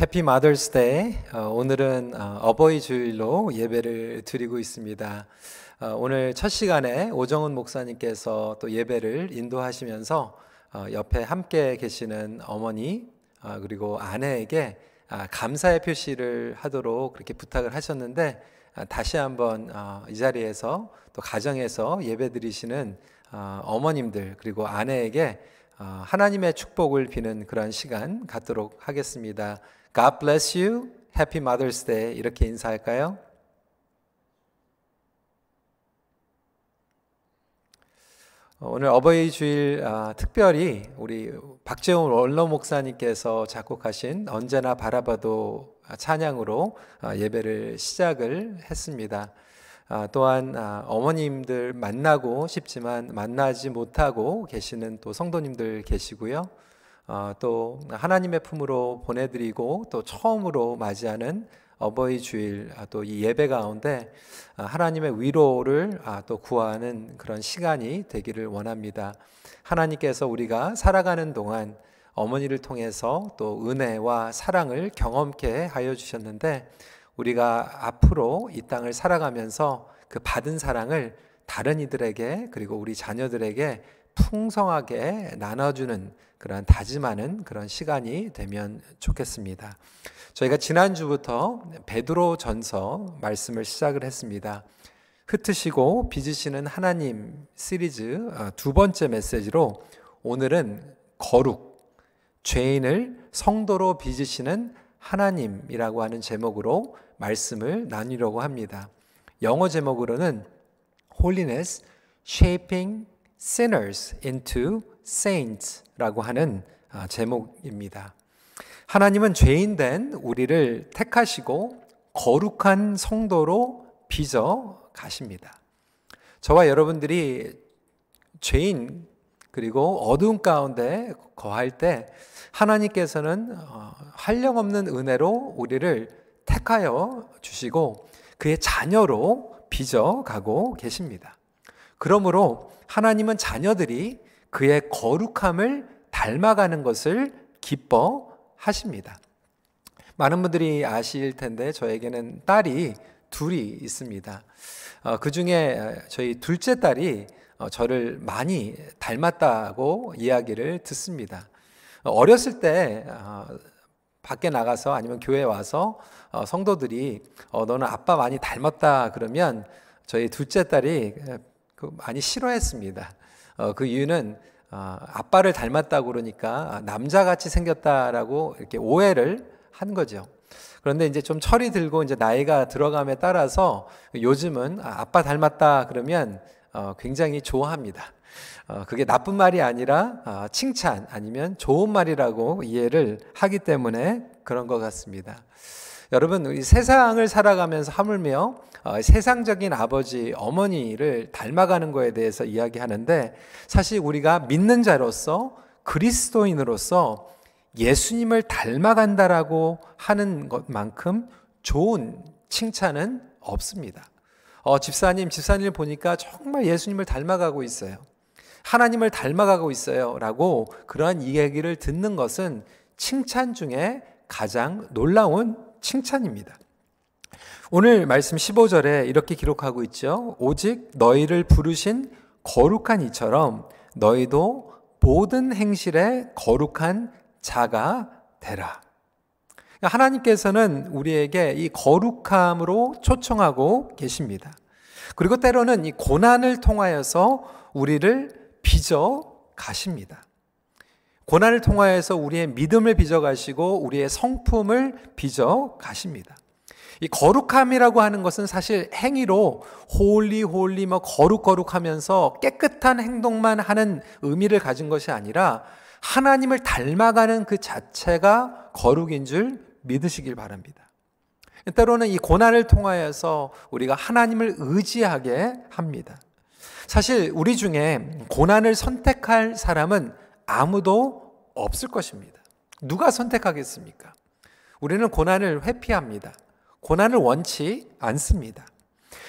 Happy Mother's Day 오늘은 어버이 주일로 예배를 드리고 있습니다. 어, 오늘 첫 시간에 오정은 목사님께서 또 예배를 인도하시면서 어, 옆에 함께 계시는 어머니 어, 그리고 아내에게 아, 감사의 표시를 하도록 그렇게 부탁을 하셨는데 아, 다시 한번 어, 이 자리에서 또 가정에서 예배 드리시는 어, 어머님들 그리고 아내에게 어, 하나님의 축복을 비는 그런 시간 갖도록 하겠습니다. God bless you. Happy Mother's Day. 이렇게 인사할까요? 오늘 어버이 주일 아, 특별히 우리 박재훈 원로 목사님께서 작곡하신 언제나 바라봐도 찬양으로 아, 예배를 시작을 했습니다. 아, 또한 아, 어머님들 만나고 싶지만 만나지 못하고 계시는 또 성도님들 계시고요. 어, 또 하나님의 품으로 보내드리고 또 처음으로 맞이하는 어버이 주일 아, 또이 예배 가운데 아, 하나님의 위로를 아, 또 구하는 그런 시간이 되기를 원합니다. 하나님께서 우리가 살아가는 동안 어머니를 통해서 또 은혜와 사랑을 경험케 하여 주셨는데 우리가 앞으로 이 땅을 살아가면서 그 받은 사랑을 다른 이들에게 그리고 우리 자녀들에게 풍성하게 나눠주는 그런 다짐하는 그런 시간이 되면 좋겠습니다. 저희가 지난주부터 베드로 전서 말씀을 시작을 했습니다. 흩으시고 빚으시는 하나님 시리즈 어, 두 번째 메시지로 오늘은 거룩, 죄인을 성도로 빚으시는 하나님이라고 하는 제목으로 말씀을 나누려고 합니다. 영어 제목으로는 Holiness Shaping Sinners into Saints 라고 하는 아, 제목입니다. 하나님은 죄인된 우리를 택하시고 거룩한 성도로 빚어 가십니다. 저와 여러분들이 죄인 그리고 어두운 가운데 거할 때 하나님께서는 어, 한량없는 은혜로 우리를 택하여 주시고 그의 자녀로 빚어 가고 계십니다. 그러므로 하나님은 자녀들이 그의 거룩함을 닮아가는 것을 기뻐하십니다. 많은 분들이 아실 텐데 저에게는 딸이 둘이 있습니다. 어, 그 중에 저희 둘째 딸이 어, 저를 많이 닮았다고 이야기를 듣습니다. 어렸을 때 어, 밖에 나가서 아니면 교회 와서 어, 성도들이 어, 너는 아빠 많이 닮았다 그러면 저희 둘째 딸이 그 많이 싫어했습니다. 어, 그 이유는 어, 아빠를 닮았다고 그러니까 남자같이 생겼다라고 이렇게 오해를 한 거죠. 그런데 이제 좀 철이 들고 이제 나이가 들어감에 따라서 요즘은 아, 아빠 닮았다 그러면 어, 굉장히 좋아합니다. 어, 그게 나쁜 말이 아니라 어, 칭찬 아니면 좋은 말이라고 이해를 하기 때문에 그런 것 같습니다. 여러분, 우리 세상을 살아가면서 하물며 어, 세상적인 아버지, 어머니를 닮아가는 것에 대해서 이야기하는데 사실 우리가 믿는 자로서 그리스도인으로서 예수님을 닮아간다라고 하는 것만큼 좋은 칭찬은 없습니다. 어, 집사님, 집사님을 보니까 정말 예수님을 닮아가고 있어요. 하나님을 닮아가고 있어요. 라고 그러한 이야기를 듣는 것은 칭찬 중에 가장 놀라운 칭찬입니다. 오늘 말씀 15절에 이렇게 기록하고 있죠. 오직 너희를 부르신 거룩한 이처럼 너희도 모든 행실에 거룩한 자가 되라. 그러니까 하나님께서는 우리에게 이 거룩함으로 초청하고 계십니다. 그리고 때로는 이 고난을 통하여서 우리를 빚어 가십니다. 고난을 통하여서 우리의 믿음을 빚어 가시고 우리의 성품을 빚어 가십니다. 이 거룩함이라고 하는 것은 사실 행위로 holy holy 뭐 거룩 거룩하면서 깨끗한 행동만 하는 의미를 가진 것이 아니라 하나님을 닮아가는 그 자체가 거룩인 줄 믿으시길 바랍니다. 때로는 이 고난을 통하여서 우리가 하나님을 의지하게 합니다. 사실 우리 중에 고난을 선택할 사람은 아무도 없을 것입니다. 누가 선택하겠습니까? 우리는 고난을 회피합니다. 고난을 원치 않습니다.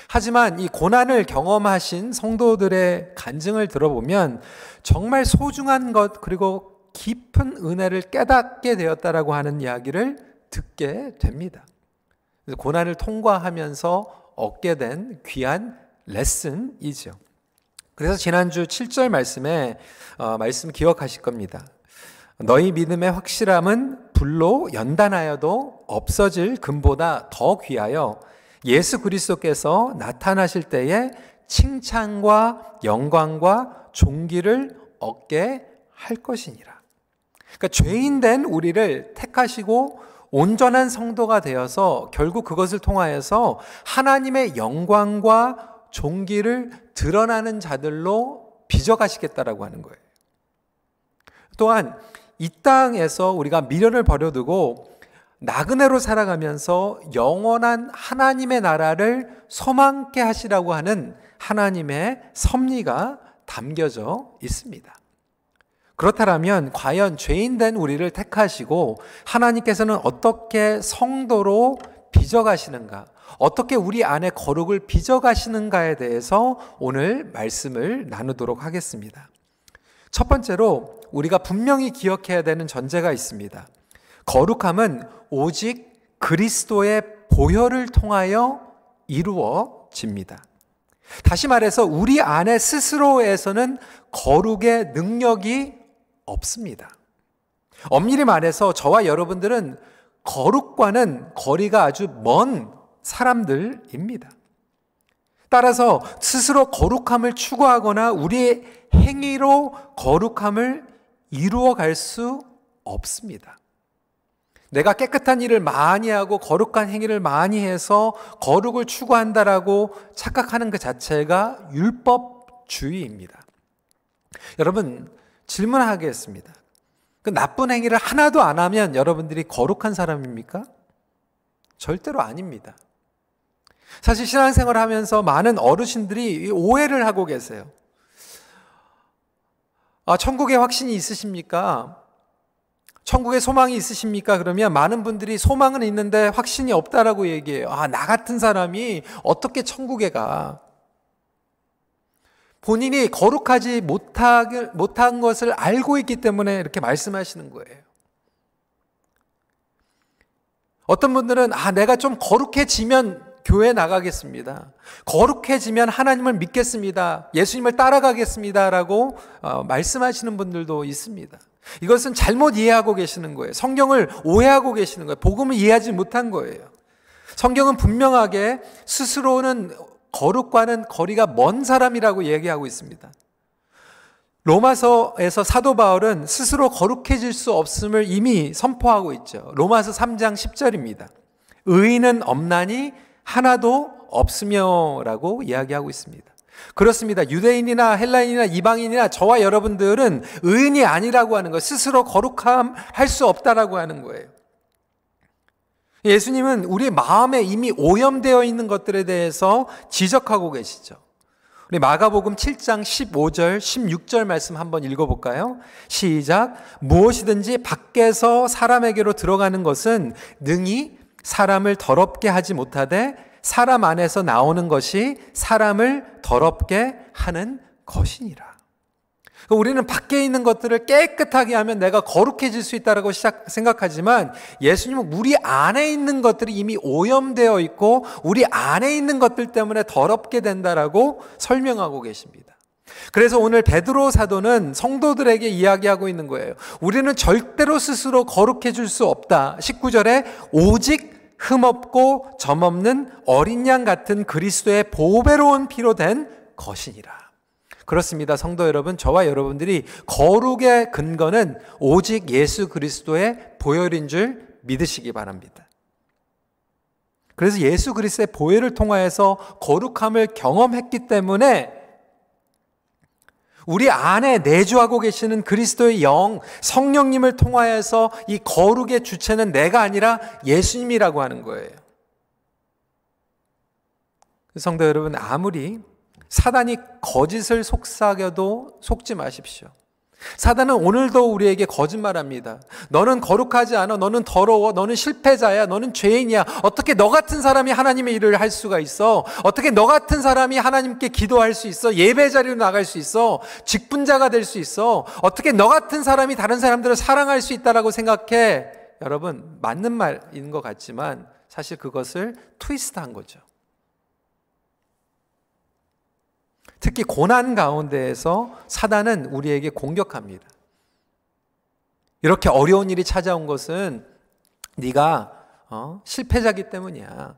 하지만 이 고난을 경험하신 성도들의 간증을 들어보면 정말 소중한 것 그리고 깊은 은혜를 깨닫게 되었다라고 하는 이야기를 듣게 됩니다. 고난을 통과하면서 얻게 된 귀한 레슨이죠. 그래서 지난주 7절 말씀에 어, 말씀 기억하실 겁니다. 너희 믿음의 확실함은 불로 연단하여도 없어질 금보다 더 귀하여 예수 그리스도께서 나타나실 때에 칭찬과 영광과 존귀를 얻게 할 것이니라. 그러니까 죄인된 우리를 택하시고 온전한 성도가 되어서 결국 그것을 통하여서 하나님의 영광과 종기를 드러나는 자들로 빚어가시겠다라고 하는 거예요. 또한 이 땅에서 우리가 미련을 버려두고 나그네로 살아가면서 영원한 하나님의 나라를 소망케 하시라고 하는 하나님의 섭리가 담겨져 있습니다. 그렇다면 과연 죄인된 우리를 택하시고 하나님께서는 어떻게 성도로 빚어가시는가? 어떻게 우리 안에 거룩을 빚어가시는가에 대해서 오늘 말씀을 나누도록 하겠습니다. 첫 번째로 우리가 분명히 기억해야 되는 전제가 있습니다. 거룩함은 오직 그리스도의 보혈을 통하여 이루어집니다. 다시 말해서 우리 안에 스스로에서는 거룩의 능력이 없습니다. 엄밀히 말해서 저와 여러분들은 거룩과는 거리가 아주 먼 사람들입니다. 따라서 스스로 거룩함을 추구하거나 우리의 행위로 거룩함을 이루어 갈 수 없습니다. 내가 깨끗한 일을 많이 하고 거룩한 행위를 많이 해서 거룩을 추구한다라고 착각하는 그 자체가 율법주의입니다. 여러분, 질문하겠습니다. 그 나쁜 행위를 하나도 안 하면 여러분들이 거룩한 사람입니까? 절대로 아닙니다. 사실 신앙생활 하면서 많은 어르신들이 오해를 하고 계세요. 아, 천국에 확신이 있으십니까? 천국에 소망이 있으십니까? 그러면 많은 분들이 소망은 있는데 확신이 없다라고 얘기해요. 아, 나 같은 사람이 어떻게 천국에 가? 본인이 거룩하지 못한 것을 알고 있기 때문에 이렇게 말씀하시는 거예요. 어떤 분들은, 아, 내가 좀 거룩해지면 교회 나가겠습니다. 거룩해지면 하나님을 믿겠습니다. 예수님을 따라가겠습니다. 라고 어, 말씀하시는 분들도 있습니다. 이것은 잘못 이해하고 계시는 거예요. 성경을 오해하고 계시는 거예요. 복음을 이해하지 못한 거예요. 성경은 분명하게 스스로는 거룩과는 거리가 먼 사람이라고 얘기하고 있습니다. 로마서에서 사도 바울은 스스로 거룩해질 수 없음을 이미 선포하고 있죠. 로마서 3장 10절입니다. 의인은 없나니 하나도 없으며라고 이야기하고 있습니다. 그렇습니다. 유대인이나 헬라인이나 이방인이나 저와 여러분들은 의인이 아니라고 하는 거, 스스로 거룩함 할 수 없다라고 하는 거예요. 예수님은 우리 마음에 이미 오염되어 있는 것들에 대해서 지적하고 계시죠. 우리 마가복음 7장 15절, 16절 말씀 한번 읽어볼까요? 시작. 무엇이든지 밖에서 사람에게로 들어가는 것은 능히 사람을 더럽게 하지 못하되 사람 안에서 나오는 것이 사람을 더럽게 하는 것이니라. 그러니까 우리는 밖에 있는 것들을 깨끗하게 하면 내가 거룩해질 수 있다라고 시작, 생각하지만 예수님은 우리 안에 있는 것들이 이미 오염되어 있고 우리 안에 있는 것들 때문에 더럽게 된다라고 설명하고 계십니다. 그래서 오늘 베드로 사도는 성도들에게 이야기하고 있는 거예요. 우리는 절대로 스스로 거룩해질 수 없다. 19절에 오직 흠없고 점없는 어린 양 같은 그리스도의 보배로운 피로 된 것이니라. 그렇습니다. 성도 여러분, 저와 여러분들이 거룩의 근거는 오직 예수 그리스도의 보혈인 줄 믿으시기 바랍니다. 그래서 예수 그리스도의 보혈을 통하여서 거룩함을 경험했기 때문에 우리 안에 내주하고 계시는 그리스도의 영, 성령님을 통하여서 이 거룩의 주체는 내가 아니라 예수님이라고 하는 거예요. 성도 여러분, 아무리 사단이 거짓을 속삭여도 속지 마십시오. 사단은 오늘도 우리에게 거짓말합니다. 너는 거룩하지 않아. 너는 더러워. 너는 실패자야. 너는 죄인이야. 어떻게 너 같은 사람이 하나님의 일을 할 수가 있어? 어떻게 너 같은 사람이 하나님께 기도할 수 있어? 예배 자리로 나갈 수 있어? 직분자가 될 수 있어? 어떻게 너 같은 사람이 다른 사람들을 사랑할 수 있다라고 생각해? 여러분 맞는 말인 것 같지만 사실 그것을 트위스트한 거죠. 특히 고난 가운데에서 사단은 우리에게 공격합니다. 이렇게 어려운 일이 찾아온 것은 네가 어? 실패자기 때문이야.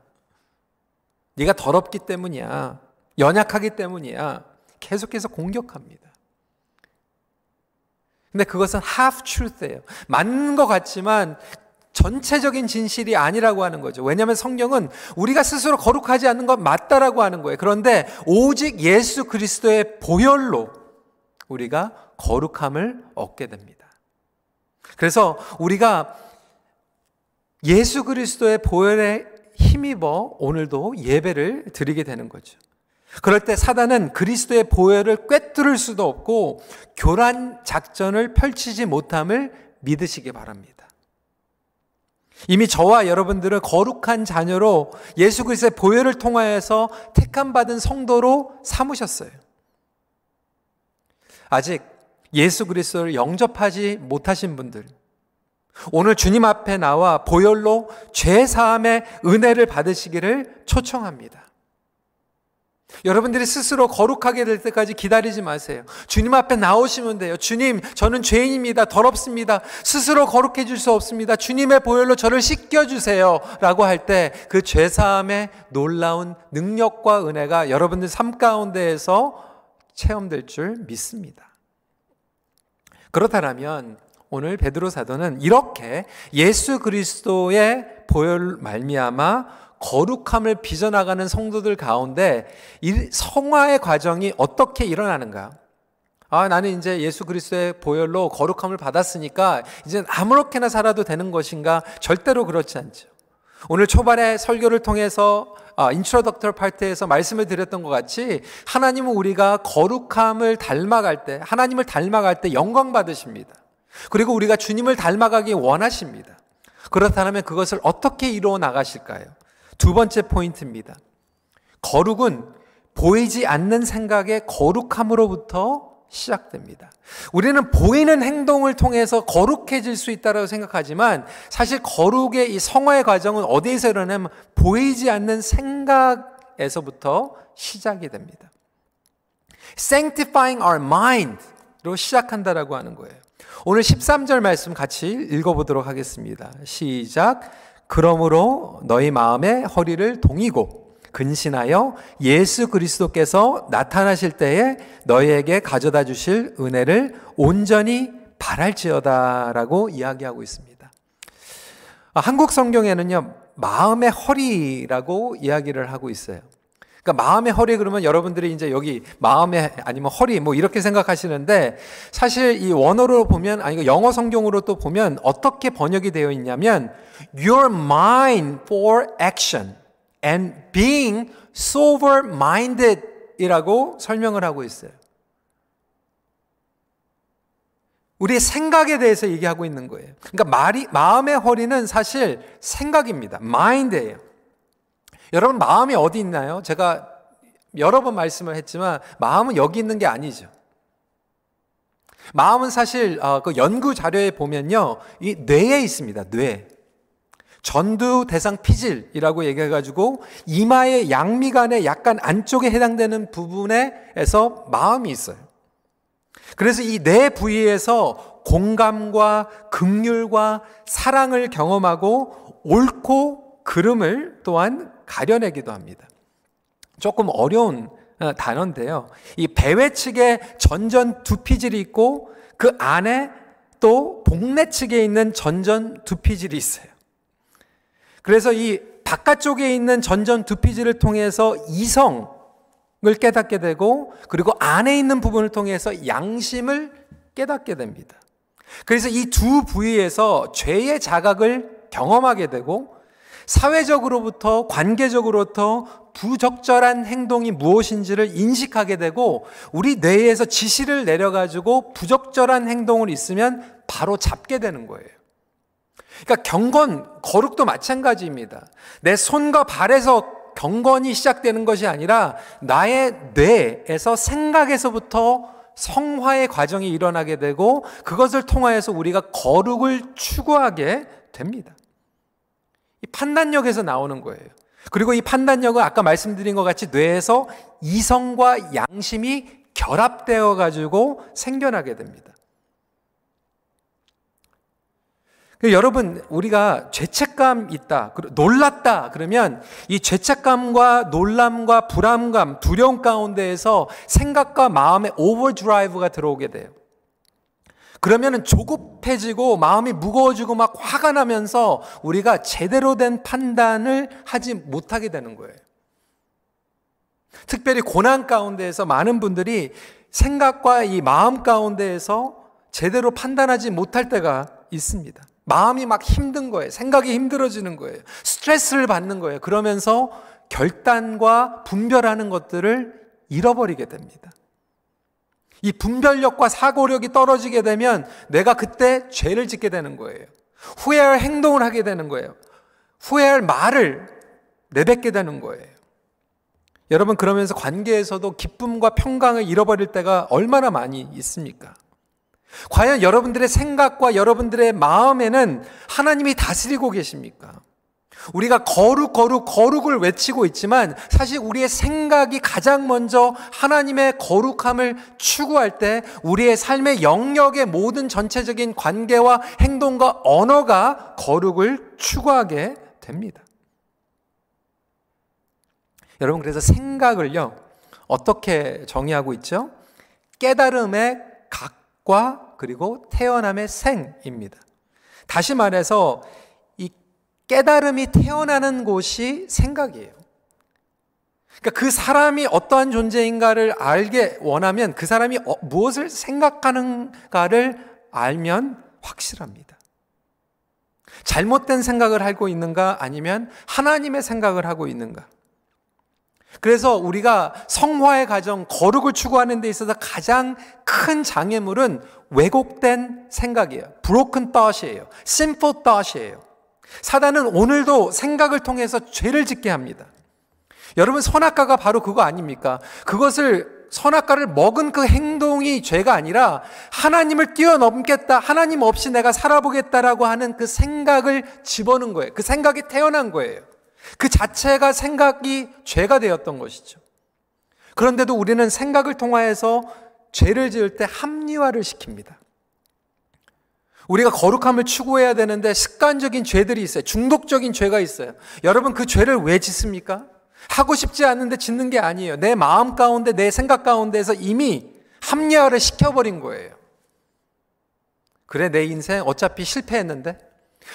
네가 더럽기 때문이야. 연약하기 때문이야. 계속해서 공격합니다. 근데 그것은 half truth예요. 맞는 것 같지만 전체적인 진실이 아니라고 하는 거죠. 왜냐하면 성경은 우리가 스스로 거룩하지 않는 것 맞다라고 하는 거예요. 그런데 오직 예수 그리스도의 보혈로 우리가 거룩함을 얻게 됩니다. 그래서 우리가 예수 그리스도의 보혈에 힘입어 오늘도 예배를 드리게 되는 거죠. 그럴 때 사단은 그리스도의 보혈을 꿰뚫을 수도 없고 교란 작전을 펼치지 못함을 믿으시기 바랍니다. 이미 저와 여러분들은 거룩한 자녀로 예수 그리스도의 보혈을 통하여서 택함 받은 성도로 삼으셨어요. 아직 예수 그리스도를 영접하지 못하신 분들 오늘 주님 앞에 나와 보혈로 죄 사함의 은혜를 받으시기를 초청합니다. 여러분들이 스스로 거룩하게 될 때까지 기다리지 마세요. 주님 앞에 나오시면 돼요. 주님, 저는 죄인입니다. 더럽습니다. 스스로 거룩해 줄 수 없습니다. 주님의 보혈로 저를 씻겨 주세요. 라고 할 때 그 죄사함의 놀라운 능력과 은혜가 여러분들 삶 가운데에서 체험될 줄 믿습니다. 그렇다면 오늘 베드로 사도는 이렇게 예수 그리스도의 보혈 말미암아 거룩함을 빚어나가는 성도들 가운데 성화의 과정이 어떻게 일어나는가? 아, 나는 이제 예수 그리스도의 보혈로 거룩함을 받았으니까 이제 아무렇게나 살아도 되는 것인가? 절대로 그렇지 않죠. 오늘 초반에 설교를 통해서 아, introductory 파트에서 말씀을 드렸던 것 같이 하나님은 우리가 거룩함을 닮아갈 때, 하나님을 닮아갈 때 영광 받으십니다. 그리고 우리가 주님을 닮아가기 원하십니다. 그렇다면 그것을 어떻게 이루어 나가실까요? 두 번째 포인트입니다. 거룩은 보이지 않는 생각의 거룩함으로부터 시작됩니다. 우리는 보이는 행동을 통해서 거룩해질 수 있다고 생각하지만 사실 거룩의 이 성화의 과정은 어디에서 일어나면 보이지 않는 생각에서부터 시작이 됩니다. Sanctifying our mind로 시작한다라고 하는 거예요. 오늘 13절 말씀 같이 읽어보도록 하겠습니다. 시작. 그러므로 너희 마음의 허리를 동이고 근신하여 예수 그리스도께서 나타나실 때에 너희에게 가져다 주실 은혜를 온전히 바랄지어다라고 이야기하고 있습니다. 아, 한국 성경에는요, 마음의 허리라고 이야기를 하고 있어요. 그러니까 마음의 허리 그러면 여러분들이 이제 여기 마음의 아니면 허리 뭐 이렇게 생각하시는데 사실 이 원어로 보면 아니 영어 성경으로 또 보면 어떻게 번역이 되어 있냐면 your mind for action and being sober minded 이라고 설명을 하고 있어요. 우리의 생각에 대해서 얘기하고 있는 거예요. 그러니까 말이, 마음의 허리는 사실 생각입니다. 마인드예요. 여러분 마음이 어디 있나요? 제가 여러 번 말씀을 했지만 마음은 여기 있는 게 아니죠. 마음은 사실 어, 그 연구 자료에 보면요, 이 뇌에 있습니다. 뇌. 전두 대상 피질이라고 얘기해가지고 이마의 양미간의 약간 안쪽에 해당되는 부분에서 마음이 있어요. 그래서 이 뇌 부위에서 공감과 극률과 사랑을 경험하고 옳고 그름을 또한 가려내기도 합니다. 조금 어려운 어, 단어인데요. 이 배외 측에 전전 두피질이 있고 그 안에 또 복내 측에 있는 전전 두피질이 있어요. 그래서 이 바깥쪽에 있는 전전 두피질을 통해서 이성을 깨닫게 되고 그리고 안에 있는 부분을 통해서 양심을 깨닫게 됩니다. 그래서 이 두 부위에서 죄의 자각을 경험하게 되고 사회적으로부터 관계적으로부터 부적절한 행동이 무엇인지를 인식하게 되고 우리 뇌에서 지시를 내려가지고 부적절한 행동을 있으면 바로 잡게 되는 거예요. 그러니까 경건, 거룩도 마찬가지입니다. 내 손과 발에서 경건이 시작되는 것이 아니라 나의 뇌에서 생각에서부터 성화의 과정이 일어나게 되고 그것을 통하여서 우리가 거룩을 추구하게 됩니다. 이 판단력에서 나오는 거예요. 그리고 이 판단력은 아까 말씀드린 것 같이 뇌에서 이성과 양심이 결합되어 가지고 생겨나게 됩니다. 그 여러분, 우리가 죄책감 있다, 놀랐다, 그러면 이 죄책감과 놀람과 불안감, 두려움 가운데에서 생각과 마음의 overdrive가 들어오게 돼요. 그러면은 조급해지고 마음이 무거워지고 막 화가 나면서 우리가 제대로 된 판단을 하지 못하게 되는 거예요. 특별히 고난 가운데에서 많은 분들이 생각과 이 마음 가운데에서 제대로 판단하지 못할 때가 있습니다. 마음이 막 힘든 거예요. 생각이 힘들어지는 거예요. 스트레스를 받는 거예요. 그러면서 결단과 분별하는 것들을 잃어버리게 됩니다. 이 분별력과 사고력이 떨어지게 되면 내가 그때 죄를 짓게 되는 거예요. 후회할 행동을 하게 되는 거예요. 후회할 말을 내뱉게 되는 거예요. 여러분, 그러면서 관계에서도 기쁨과 평강을 잃어버릴 때가 얼마나 많이 있습니까? 과연 여러분들의 생각과 여러분들의 마음에는 하나님이 다스리고 계십니까? 우리가 거룩, 거룩, 거룩을 외치고 있지만 사실 우리의 생각이 가장 먼저 하나님의 거룩함을 추구할 때 우리의 삶의 영역의 모든 전체적인 관계와 행동과 언어가 거룩을 추구하게 됩니다. 여러분, 그래서 생각을요, 어떻게 정의하고 있죠? 깨달음의 각과 그리고 태어남의 생입니다. 다시 말해서 이 깨달음이 태어나는 곳이 생각이에요. 그러니까 그 사람이 어떠한 존재인가를 알게 원하면 그 사람이 어, 무엇을 생각하는가를 알면 확실합니다. 잘못된 생각을 하고 있는가 아니면 하나님의 생각을 하고 있는가. 그래서 우리가 성화의 가정, 거룩을 추구하는 데 있어서 가장 큰 장애물은 왜곡된 생각이에요. broken thought이에요. simple thought이에요. 사단은 오늘도 생각을 통해서 죄를 짓게 합니다. 여러분 선악과가 바로 그거 아닙니까? 그것을 선악과를 먹은 그 행동이 죄가 아니라 하나님을 뛰어넘겠다, 하나님 없이 내가 살아보겠다라고 하는 그 생각을 집어넣은 거예요. 그 생각이 태어난 거예요. 그 자체가 생각이 죄가 되었던 것이죠. 그런데도 우리는 생각을 통하여서 죄를 지을 때 합리화를 시킵니다. 우리가 거룩함을 추구해야 되는데 습관적인 죄들이 있어요. 중독적인 죄가 있어요. 여러분 그 죄를 왜 짓습니까? 하고 싶지 않은데 짓는 게 아니에요. 내 마음 가운데, 내 생각 가운데에서 이미 합리화를 시켜버린 거예요. 그래, 내 인생 어차피 실패했는데?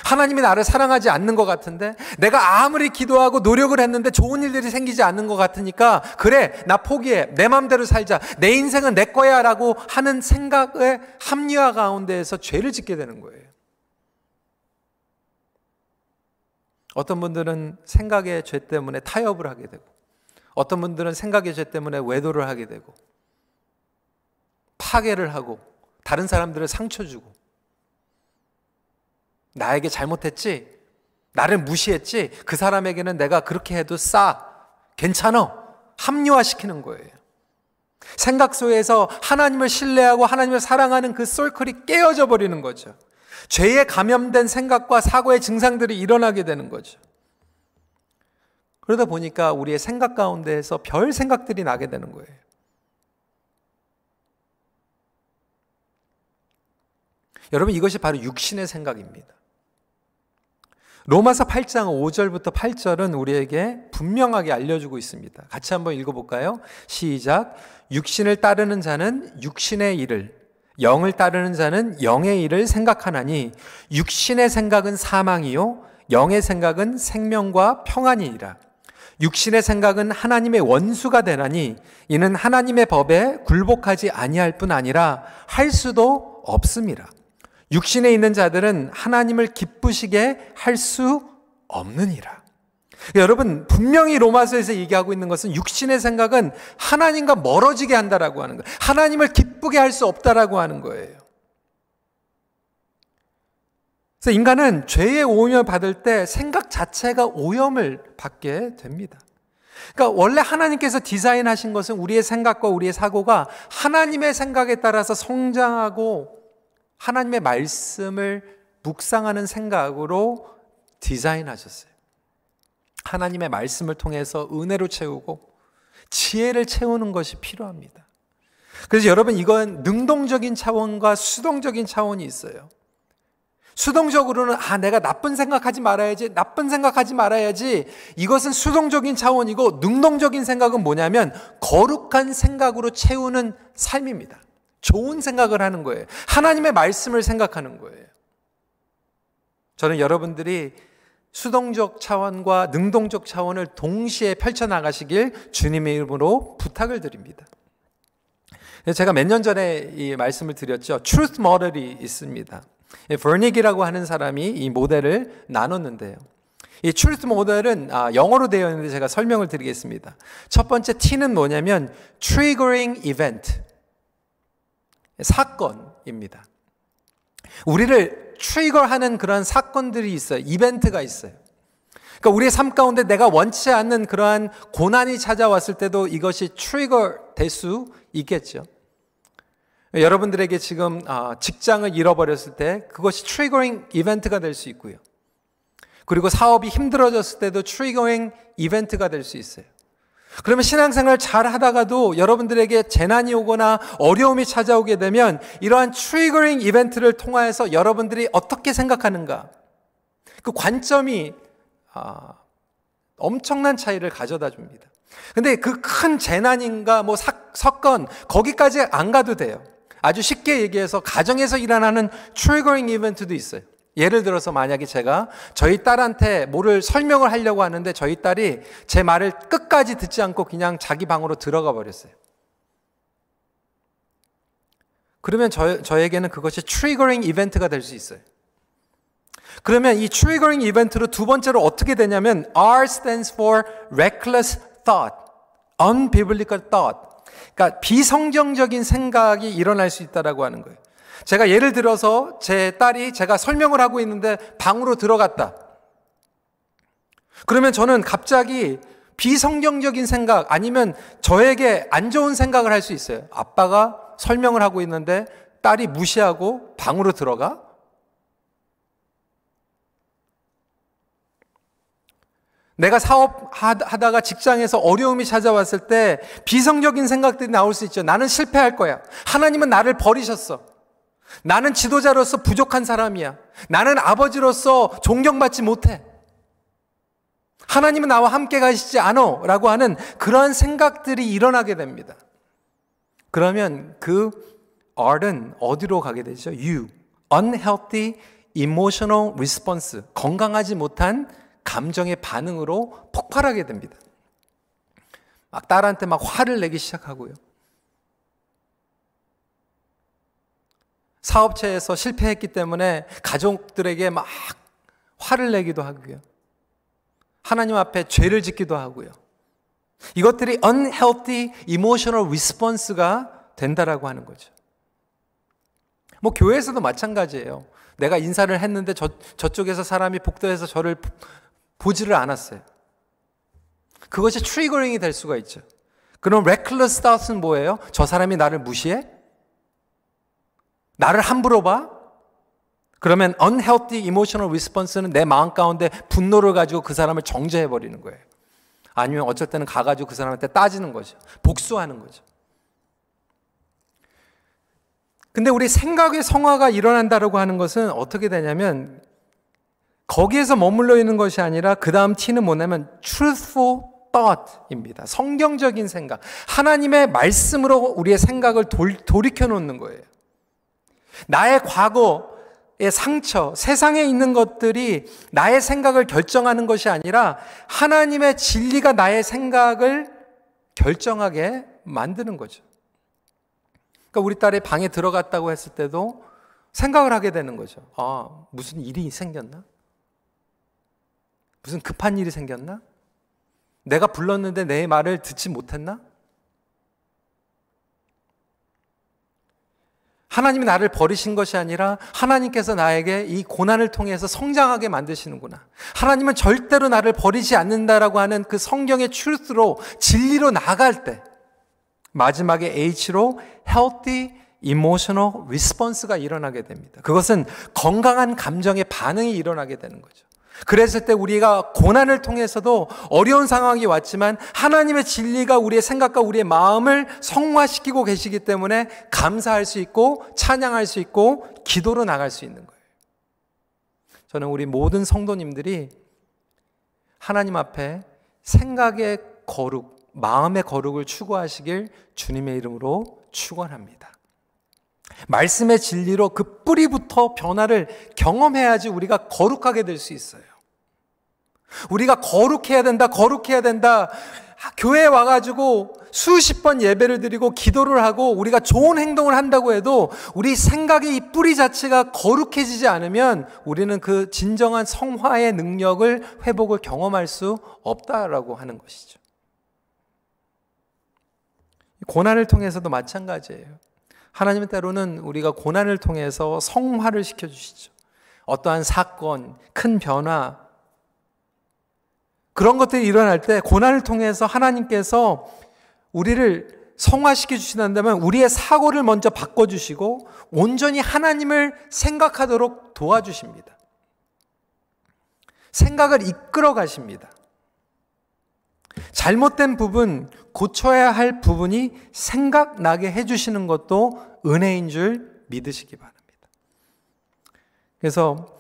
하나님이 나를 사랑하지 않는 것 같은데 내가 아무리 기도하고 노력을 했는데 좋은 일들이 생기지 않는 것 같으니까 그래 나 포기해 내 마음대로 살자 내 인생은 내 거야 라고 하는 생각의 합리화 가운데에서 죄를 짓게 되는 거예요. 어떤 분들은 생각의 죄 때문에 타협을 하게 되고 어떤 분들은 생각의 죄 때문에 외도를 하게 되고 파괴를 하고 다른 사람들을 상처 주고 나에게 잘못했지? 나를 무시했지? 그 사람에게는 내가 그렇게 해도 싸. 괜찮아. 합리화시키는 거예요. 생각 속에서 하나님을 신뢰하고 하나님을 사랑하는 그 솔클이 깨어져 버리는 거죠. 죄에 감염된 생각과 사고의 증상들이 일어나게 되는 거죠. 그러다 보니까 우리의 생각 가운데에서 별 생각들이 나게 되는 거예요. 여러분 이것이 바로 육신의 생각입니다. 로마서 8장 5절부터 8절은 우리에게 분명하게 알려주고 있습니다. 같이 한번 읽어볼까요? 시작. 육신을 따르는 자는 육신의 일을, 영을 따르는 자는 영의 일을 생각하나니, 육신의 생각은 사망이요, 영의 생각은 생명과 평안이니라. 육신의 생각은 하나님의 원수가 되나니, 이는 하나님의 법에 굴복하지 아니할 뿐 아니라 할 수도 없습니다. 육신에 있는 자들은 하나님을 기쁘시게 할 수 없느니라. 여러분, 분명히 로마서에서 얘기하고 있는 것은 육신의 생각은 하나님과 멀어지게 한다라고 하는 거예요. 하나님을 기쁘게 할 수 없다라고 하는 거예요. 그래서 인간은 죄의 오염을 받을 때 생각 자체가 오염을 받게 됩니다. 그러니까 원래 하나님께서 디자인하신 것은 우리의 생각과 우리의 사고가 하나님의 생각에 따라서 성장하고 하나님의 말씀을 묵상하는 생각으로 디자인하셨어요. 하나님의 말씀을 통해서 은혜로 채우고 지혜를 채우는 것이 필요합니다. 그래서 여러분 이건 능동적인 차원과 수동적인 차원이 있어요. 수동적으로는 아 내가 나쁜 생각하지 말아야지 나쁜 생각하지 말아야지 이것은 수동적인 차원이고 능동적인 생각은 뭐냐면 거룩한 생각으로 채우는 삶입니다. 좋은 생각을 하는 거예요. 하나님의 말씀을 생각하는 거예요. 저는 여러분들이 수동적 차원과 능동적 차원을 동시에 펼쳐나가시길 주님의 이름으로 부탁을 드립니다. 제가 몇 년 전에 이 말씀을 드렸죠. TRUTH 모델이 있습니다. 버닉이라고 하는 사람이 이 모델을 나눴는데요. 이 TRUTH 모델은 아, 영어로 되어 있는데 제가 설명을 드리겠습니다. 첫 번째 T는 뭐냐면 triggering event. 사건입니다. 우리를 trigger하는 그런 사건들이 있어요. 이벤트가 있어요. 그러니까 우리의 삶 가운데 내가 원치 않는 그러한 고난이 찾아왔을 때도 이것이 trigger 될 수 있겠죠. 여러분들에게 지금 아, 직장을 잃어버렸을 때 그것이 triggering event가 될 수 있고요. 그리고 사업이 힘들어졌을 때도 triggering event가 될 수 있어요. 그러면 신앙생활 잘 하다가도 여러분들에게 재난이 오거나 어려움이 찾아오게 되면 이러한 triggering event를 통하여서 여러분들이 어떻게 생각하는가? 그 관점이 아, 엄청난 차이를 가져다 줍니다. 근데 그 큰 재난인가 뭐 사, 사건 거기까지 안 가도 돼요. 아주 쉽게 얘기해서 가정에서 일어나는 triggering event도 있어요. 예를 들어서 만약에 제가 저희 딸한테 뭐를 설명을 하려고 하는데 저희 딸이 제 말을 끝까지 듣지 않고 그냥 자기 방으로 들어가 버렸어요. 그러면 저, 저에게는 그것이 triggering event가 될 수 있어요. 그러면 이 triggering event로 두 번째로 어떻게 되냐면 R stands for reckless thought, unbiblical thought. 그러니까 비성경적인 생각이 일어날 수 있다라고 하는 거예요. 제가 예를 들어서 제 딸이 제가 설명을 하고 있는데 방으로 들어갔다. 그러면 저는 갑자기 비성경적인 생각 아니면 저에게 안 좋은 생각을 할 수 있어요. 아빠가 설명을 하고 있는데 딸이 무시하고 방으로 들어가? 내가 사업하다가 직장에서 어려움이 찾아왔을 때 비성적인 생각들이 나올 수 있죠. 나는 실패할 거야. 하나님은 나를 버리셨어. 나는 지도자로서 부족한 사람이야. 나는 아버지로서 존경받지 못해. 하나님은 나와 함께 가시지 않어. 라고 하는 그러한 생각들이 일어나게 됩니다. 그러면 그 R은 어디로 가게 되죠? U. Unhealthy emotional response. 건강하지 못한 감정의 반응으로 폭발하게 됩니다. 막 딸한테 막 화를 내기 시작하고요. 사업체에서 실패했기 때문에 가족들에게 막 화를 내기도 하고요. 하나님 앞에 죄를 짓기도 하고요. 이것들이 unhealthy emotional response가 된다라고 하는 거죠. 뭐 교회에서도 마찬가지예요. 내가 인사를 했는데 저, 저쪽에서 사람이 복도에서 저를 보지를 않았어요. 그것이 triggering이 될 수가 있죠. 그럼 reckless thought은 뭐예요? 저 사람이 나를 무시해? 나를 함부로 봐? 그러면 unhealthy emotional response는 내 마음 가운데 분노를 가지고 그 사람을 정죄해 버리는 거예요. 아니면 어쩔 때는 가가지고 그 사람한테 따지는 거죠. 복수하는 거죠. 근데 우리 생각의 성화가 일어난다고 하는 것은 어떻게 되냐면 거기에서 머물러 있는 것이 아니라 그 다음 T는 뭐냐면 truthful thought입니다. 성경적인 생각. 하나님의 말씀으로 우리의 생각을 돌, 돌이켜 놓는 거예요. 나의 과거의 상처, 세상에 있는 것들이 나의 생각을 결정하는 것이 아니라 하나님의 진리가 나의 생각을 결정하게 만드는 거죠. 그러니까 우리 딸이 방에 들어갔다고 했을 때도 생각을 하게 되는 거죠. 아, 무슨 일이 생겼나? 무슨 급한 일이 생겼나? 내가 불렀는데 내 말을 듣지 못했나? 하나님이 나를 버리신 것이 아니라 하나님께서 나에게 이 고난을 통해서 성장하게 만드시는구나. 하나님은 절대로 나를 버리지 않는다라고 하는 그 성경의 추스로 진리로 나갈 때 마지막에 H로 healthy emotional response가 일어나게 됩니다. 그것은 건강한 감정의 반응이 일어나게 되는 거죠. 그랬을 때 우리가 고난을 통해서도 어려운 상황이 왔지만 하나님의 진리가 우리의 생각과 우리의 마음을 성화시키고 계시기 때문에 감사할 수 있고 찬양할 수 있고 기도로 나갈 수 있는 거예요. 저는 우리 모든 성도님들이 하나님 앞에 생각의 거룩, 마음의 거룩을 추구하시길 주님의 이름으로 축원합니다. 말씀의 진리로 그 뿌리부터 변화를 경험해야지 우리가 거룩하게 될 수 있어요. 우리가 거룩해야 된다, 거룩해야 된다. 교회에 와가지고 수십 번 예배를 드리고 기도를 하고 우리가 좋은 행동을 한다고 해도 우리 생각의 이 뿌리 자체가 거룩해지지 않으면 우리는 그 진정한 성화의 능력을 회복을 경험할 수 없다라고 하는 것이죠. 고난을 통해서도 마찬가지예요. 하나님은 때로는 우리가 고난을 통해서 성화를 시켜주시죠. 어떠한 사건, 큰 변화, 그런 것들이 일어날 때 고난을 통해서 하나님께서 우리를 성화시켜 주신다면 우리의 사고를 먼저 바꿔주시고 온전히 하나님을 생각하도록 도와주십니다. 생각을 이끌어 가십니다. 잘못된 부분, 고쳐야 할 부분이 생각나게 해주시는 것도 은혜인 줄 믿으시기 바랍니다. 그래서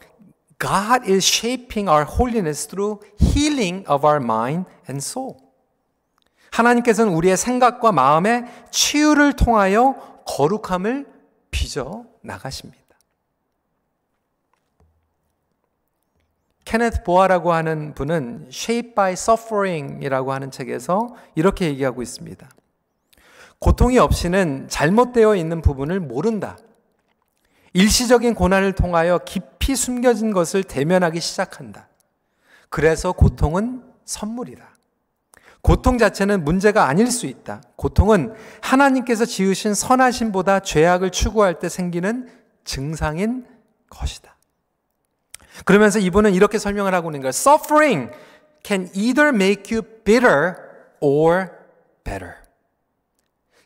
God is shaping our holiness through healing of our mind and soul. 하나님께서는 우리의 생각과 마음의 치유를 통하여 거룩함을 빚어 나가십니다. 케네트 보아라고 하는 분은 Shaped by Suffering이라고 하는 책에서 이렇게 얘기하고 있습니다. 고통이 없이는 잘못되어 있는 부분을 모른다. 일시적인 고난을 통하여 깊이 숨겨진 것을 대면하기 시작한다. 그래서 고통은 선물이다. 고통 자체는 문제가 아닐 수 있다. 고통은 하나님께서 지으신 선하심보다 죄악을 추구할 때 생기는 증상인 것이다. 그러면서 이분은 이렇게 설명을 하고 있는 거예요. Suffering can either make you bitter or better.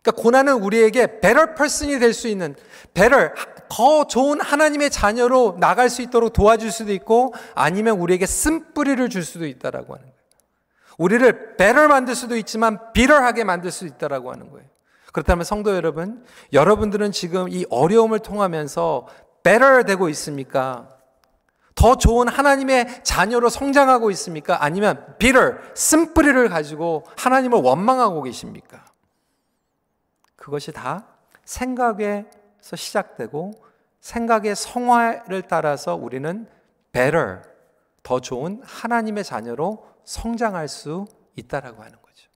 그러니까 고난은 우리에게 better person이 될 수 있는 better 더 좋은 하나님의 자녀로 나갈 수 있도록 도와줄 수도 있고 아니면 우리에게 쓴뿌리를 줄 수도 있다라고 하는 거예요. 우리를 better 만들 수도 있지만 bitter하게 만들 수 있다라고 하는 거예요. 그렇다면 성도 여러분, 여러분들은 지금 이 어려움을 통하면서 better 되고 있습니까? 더 좋은 하나님의 자녀로 성장하고 있습니까? 아니면 bitter, 쓴뿌리를 가지고 하나님을 원망하고 계십니까? 그것이 다 생각에서 시작되고 생각의 성화를 따라서 우리는 better, 더 좋은 하나님의 자녀로 성장할 수 있다라고 하는 거죠.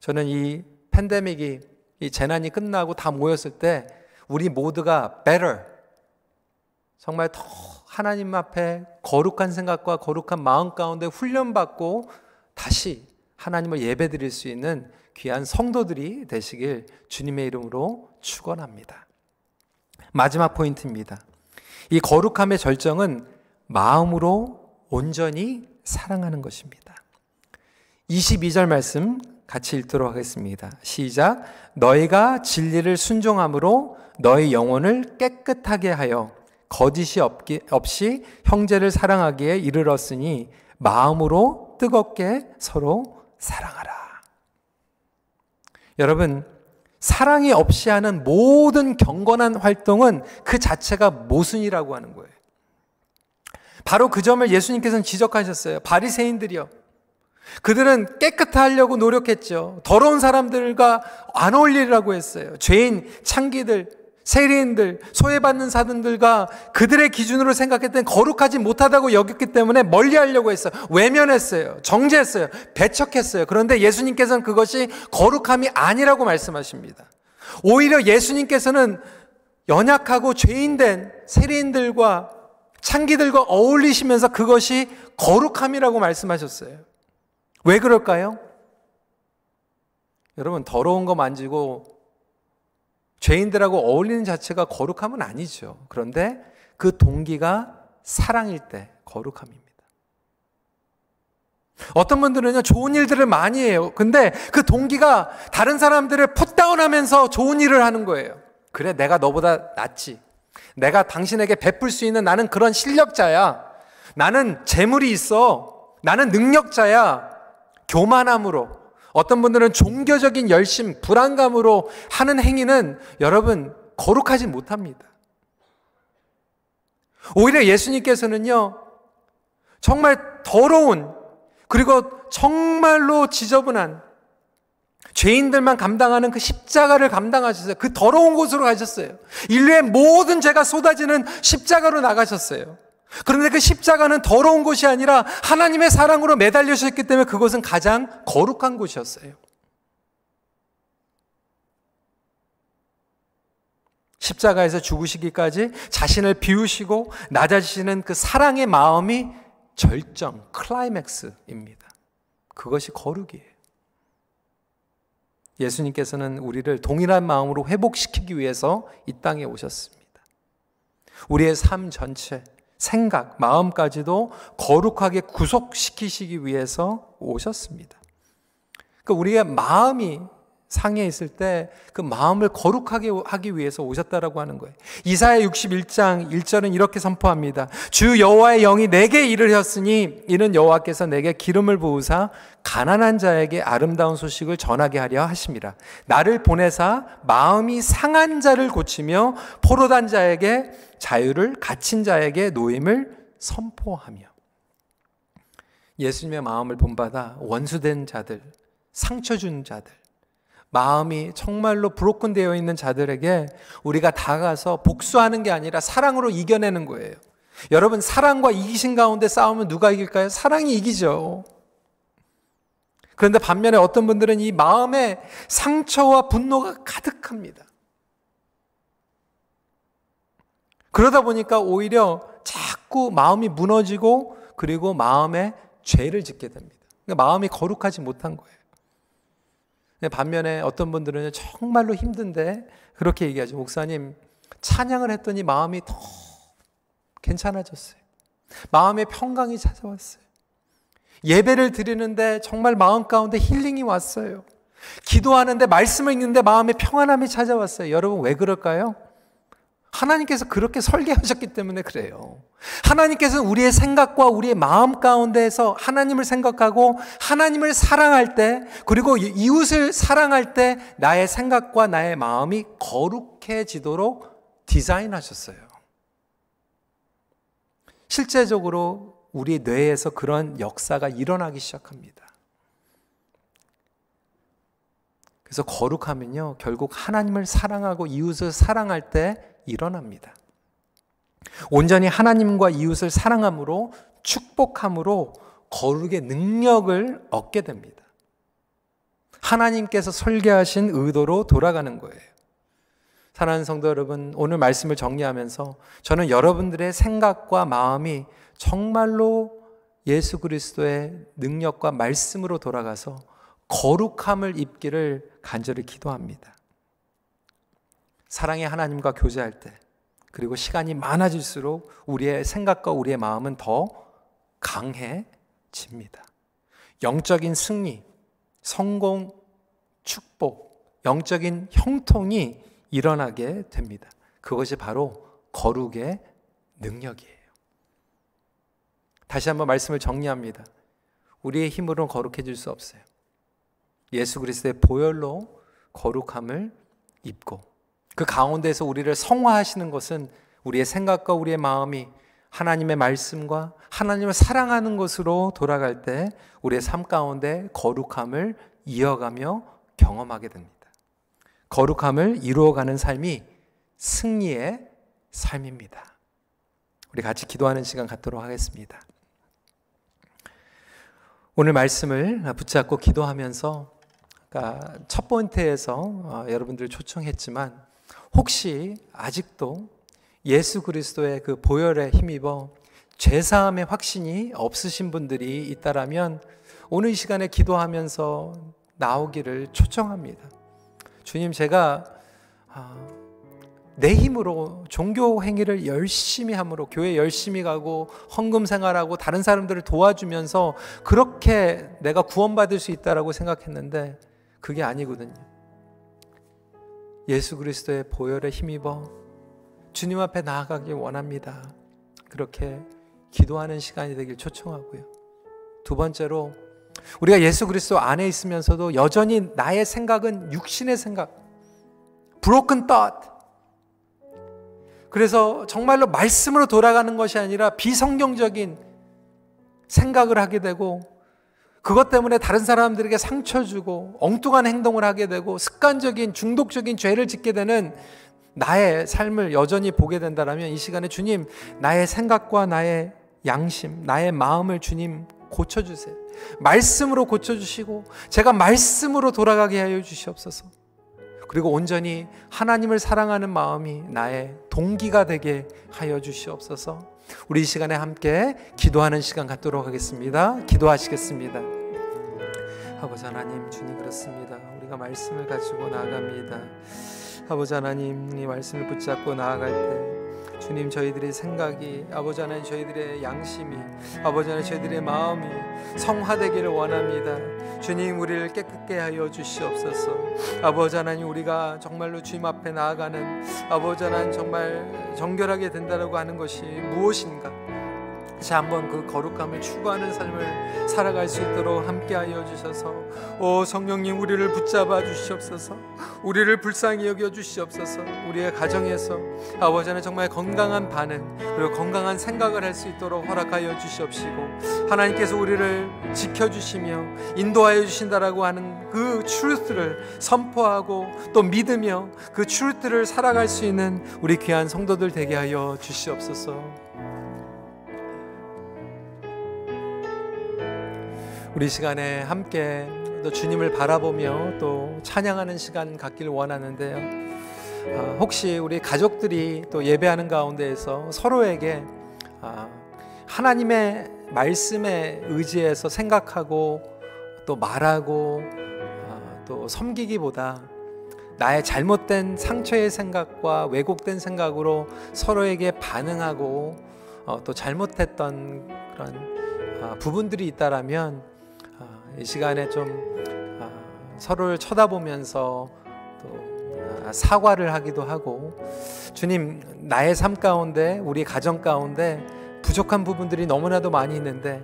저는 이 팬데믹이 이 재난이 끝나고 다 모였을 때 우리 모두가 better 정말 더 하나님 앞에 거룩한 생각과 거룩한 마음 가운데 훈련받고 다시 하나님을 예배드릴 수 있는 귀한 성도들이 되시길 주님의 이름으로 축원합니다. 마지막 포인트입니다. 이 거룩함의 절정은 마음으로 온전히 사랑하는 것입니다. 22절 말씀 같이 읽도록 하겠습니다. 시작. 너희가 진리를 순종함으로 너희 영혼을 깨끗하게 하여 거짓이 없기, 없이 형제를 사랑하기에 이르렀으니 마음으로 뜨겁게 서로 사랑하라. 여러분, 사랑이 없이 하는 모든 경건한 활동은 그 자체가 모순이라고 하는 거예요. 바로 그 점을 예수님께서는 지적하셨어요. 바리새인들이요. 그들은 깨끗하려고 노력했죠. 더러운 사람들과 안 어울리라고 했어요. 죄인, 창기들, 세리인들, 소외받는 사람들과 그들의 기준으로 생각했던 거룩하지 못하다고 여겼기 때문에 멀리 하려고 했어요. 외면했어요. 정죄했어요. 배척했어요. 그런데 예수님께서는 그것이 거룩함이 아니라고 말씀하십니다. 오히려 예수님께서는 연약하고 죄인된 세리인들과 창기들과 어울리시면서 그것이 거룩함이라고 말씀하셨어요. 왜 그럴까요? 여러분, 더러운 거 만지고 죄인들하고 어울리는 자체가 거룩함은 아니죠. 그런데 그 동기가 사랑일 때 거룩함입니다. 어떤 분들은요, 좋은 일들을 많이 해요. 근데 그 동기가 다른 사람들을 풋다운 하면서 좋은 일을 하는 거예요. 그래, 내가 너보다 낫지. 내가 당신에게 베풀 수 있는 나는 그런 실력자야. 나는 재물이 있어. 나는 능력자야. 교만함으로. 어떤 분들은 종교적인 열심, 불안감으로 하는 행위는 여러분 거룩하지 못합니다. 오히려 예수님께서는요, 정말 더러운, 그리고 정말로 지저분한 죄인들만 감당하는 그 십자가를 감당하셨어요. 그 더러운 곳으로 가셨어요. 인류의 모든 죄가 쏟아지는 십자가로 나가셨어요. 그런데 그 십자가는 더러운 곳이 아니라 하나님의 사랑으로 매달려셨기 때문에 그곳은 가장 거룩한 곳이었어요. 십자가에서 죽으시기까지 자신을 비우시고 낮아지시는 그 사랑의 마음이 절정, 클라이맥스입니다. 그것이 거룩이에요. 예수님께서는 우리를 동일한 마음으로 회복시키기 위해서 이 땅에 오셨습니다. 우리의 삶 전체, 생각, 마음까지도 거룩하게 구속시키시기 위해서 오셨습니다. 그러니까 우리의 마음이 상해 있을 때 그 마음을 거룩하게 하기 위해서 오셨다라고 하는 거예요. 이사야 61장 1절은 이렇게 선포합니다. 주 여호와의 영이 내게 이르셨으니 이는 여호와께서 내게 기름을 부으사 가난한 자에게 아름다운 소식을 전하게 하려 하심이라. 나를 보내사 마음이 상한 자를 고치며 포로단 자에게 자유를 갇힌 자에게 노임을 선포하며 예수님의 마음을 본받아 원수된 자들, 상처 준 자들 마음이 정말로 브로큰 되어 있는 자들에게 우리가 다가서 복수하는 게 아니라 사랑으로 이겨내는 거예요. 여러분, 사랑과 이기신 가운데 싸우면 누가 이길까요? 사랑이 이기죠. 그런데 반면에 어떤 분들은 이 마음에 상처와 분노가 가득합니다. 그러다 보니까 오히려 자꾸 마음이 무너지고 그리고 마음에 죄를 짓게 됩니다. 그러니까 마음이 거룩하지 못한 거예요. 반면에 어떤 분들은 정말로 힘든데 그렇게 얘기하죠. 목사님, 찬양을 했더니 마음이 더 괜찮아졌어요. 마음의 평강이 찾아왔어요. 예배를 드리는데 정말 마음 가운데 힐링이 왔어요. 기도하는데 말씀을 읽는데 마음의 평안함이 찾아왔어요. 여러분 왜 그럴까요? 하나님께서 그렇게 설계하셨기 때문에 그래요. 하나님께서는 우리의 생각과 우리의 마음 가운데에서 하나님을 생각하고 하나님을 사랑할 때 그리고 이웃을 사랑할 때 나의 생각과 나의 마음이 거룩해지도록 디자인하셨어요. 실제적으로 우리 뇌에서 그런 역사가 일어나기 시작합니다. 그래서 거룩하면요, 결국 하나님을 사랑하고 이웃을 사랑할 때 일어납니다. 온전히 하나님과 이웃을 사랑함으로 축복함으로 거룩의 능력을 얻게 됩니다. 하나님께서 설계하신 의도로 돌아가는 거예요. 사랑하는 성도 여러분, 오늘 말씀을 정리하면서 저는 여러분들의 생각과 마음이 정말로 예수 그리스도의 능력과 말씀으로 돌아가서 거룩함을 입기를 간절히 기도합니다. 사랑의 하나님과 교제할 때, 그리고 시간이 많아질수록 우리의 생각과 우리의 마음은 더 강해집니다. 영적인 승리, 성공, 축복, 영적인 형통이 일어나게 됩니다. 그것이 바로 거룩의 능력이에요. 다시 한번 말씀을 정리합니다. 우리의 힘으로는 거룩해질 수 없어요. 예수 그리스도의 보혈로 거룩함을 입고 그 가운데서 우리를 성화하시는 것은 우리의 생각과 우리의 마음이 하나님의 말씀과 하나님을 사랑하는 것으로 돌아갈 때 우리의 삶 가운데 거룩함을 이어가며 경험하게 됩니다. 거룩함을 이루어가는 삶이 승리의 삶입니다. 우리 같이 기도하는 시간 갖도록 하겠습니다. 오늘 말씀을 붙잡고 기도하면서 첫 번째에서 어, 여러분들 초청했지만 혹시 아직도 예수 그리스도의 그 보혈에 힘입어 죄 사함의 확신이 없으신 분들이 있다라면 오늘 이 시간에 기도하면서 나오기를 초청합니다. 주님, 제가 아, 내 힘으로 종교 행위를 열심히 함으로 교회 열심히 가고 헌금 생활하고 다른 사람들을 도와주면서 그렇게 내가 구원받을 수 있다라고 생각했는데 그게 아니거든요. 예수 그리스도의 보혈에 힘입어 주님 앞에 나아가길 원합니다. 그렇게 기도하는 시간이 되길 초청하고요. 두 번째로 우리가 예수 그리스도 안에 있으면서도 여전히 나의 생각은 육신의 생각, broken thought, 그래서 정말로 말씀으로 돌아가는 것이 아니라 비성경적인 생각을 하게 되고 그것 때문에 다른 사람들에게 상처 주고 엉뚱한 행동을 하게 되고 습관적인 중독적인 죄를 짓게 되는 나의 삶을 여전히 보게 된다면 이 시간에 주님 나의 생각과 나의 양심, 나의 마음을 주님 고쳐주세요. 말씀으로 고쳐주시고 제가 말씀으로 돌아가게 하여 주시옵소서. 그리고 온전히 하나님을 사랑하는 마음이 나의 동기가 되게 하여 주시옵소서. 우리 이 시간에 함께 기도하는 시간 갖도록 하겠습니다. 기도하시겠습니다. 아버지 하나님, 주님 그렇습니다. 우리가 말씀을 가지고 나아갑니다. 아버지 하나님, 이 말씀을 붙잡고 나아갈 때 주님 저희들의 생각이 아버지 하나님 저희들의 양심이 아버지 하나님 저희들의 마음이 성화되기를 원합니다. 주님 우리를 깨끗게 하여 주시옵소서. 아버지 하나님 우리가 정말로 주님 앞에 나아가는 아버지 하나님 정말 정결하게 된다라고 하는 것이 무엇인가? 다시 한번 그 거룩함을 추구하는 삶을 살아갈 수 있도록 함께하여 주셔서 오 성령님 우리를 붙잡아 주시옵소서 우리를 불쌍히 여겨 주시옵소서 우리의 가정에서 아버지는 정말 건강한 반응 그리고 건강한 생각을 할 수 있도록 허락하여 주시옵시고 하나님께서 우리를 지켜주시며 인도하여 주신다라고 하는 그 truth를 선포하고 또 믿으며 그 truth를 살아갈 수 있는 우리 귀한 성도들 되게 하여 주시옵소서. 우리 시간에 함께 또 주님을 바라보며 또 찬양하는 시간 갖길 원하는데요. 아, 혹시 우리 가족들이 또 예배하는 가운데에서 서로에게 아, 하나님의 말씀에 의지해서 생각하고 또 말하고 아, 또 섬기기보다 나의 잘못된 상처의 생각과 왜곡된 생각으로 서로에게 반응하고 어, 또 잘못했던 그런 부분들이 있다라면 이 시간에 좀 아, 서로를 쳐다보면서 또 아, 사과를 하기도 하고 주님 나의 삶 가운데 우리 가정 가운데 부족한 부분들이 너무나도 많이 있는데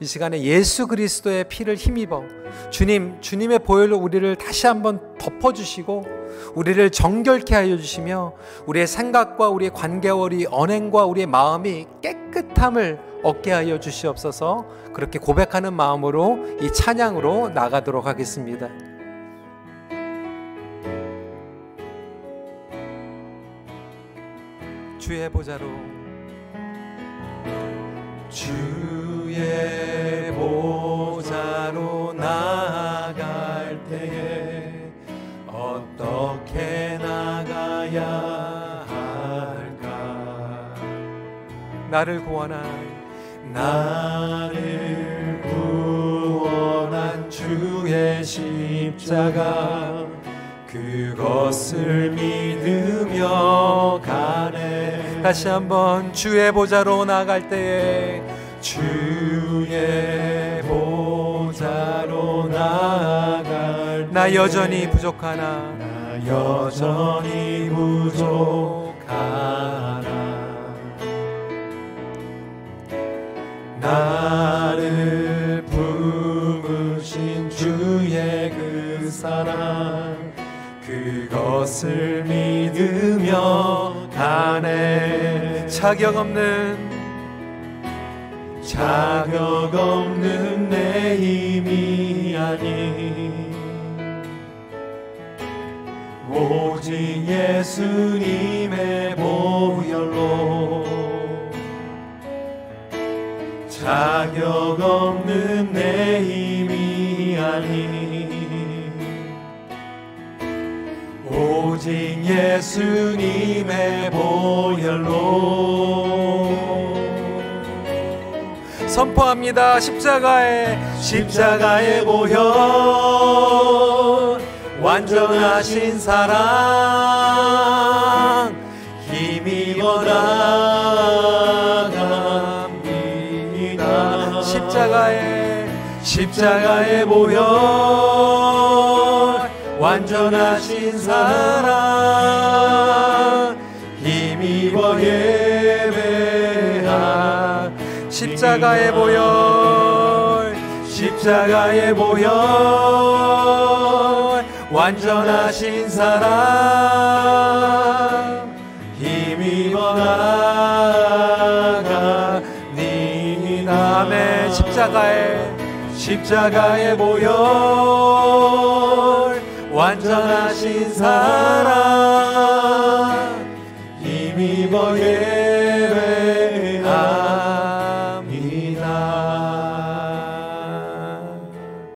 이 시간에 예수 그리스도의 피를 힘입어 주님 주님의 보혈로 우리를 다시 한번 덮어 주시고 우리를 정결케 하여 주시며 우리의 생각과 우리의 우리 언행과 우리의 마음이 깨끗함을 얻게 하여 주시옵소서 그렇게 고백하는 마음으로 이 찬양으로 나가도록 하겠습니다. 주의 보좌로 주의 나를 구원한 나를 구원한 주의 십자가 그것을 믿으며 가네. 다시 한번 주의 보좌로 나갈 때에 주의 보좌로 나갈 나 여전히 부족하나 나 여전히 부족하나 나를 부으신 주의 그 사랑 그것을 믿으며 가네 자격 없는 자격 없는 내 힘이 아닌 오직 예수님의 보혈로 자격 없는 내 힘이 아닌 오직 예수님의 보혈로 선포합니다. 십자가의 십자가의 보혈 완전하신 사랑 십자가의 보혈 완전하신 사랑 힘입어 예배한 십자가의 보혈 십자가의 보혈 완전하신 사랑 힘입어 나가니. 남의 십자가의 십자가의 보혈 완전하신 사랑. 힘입어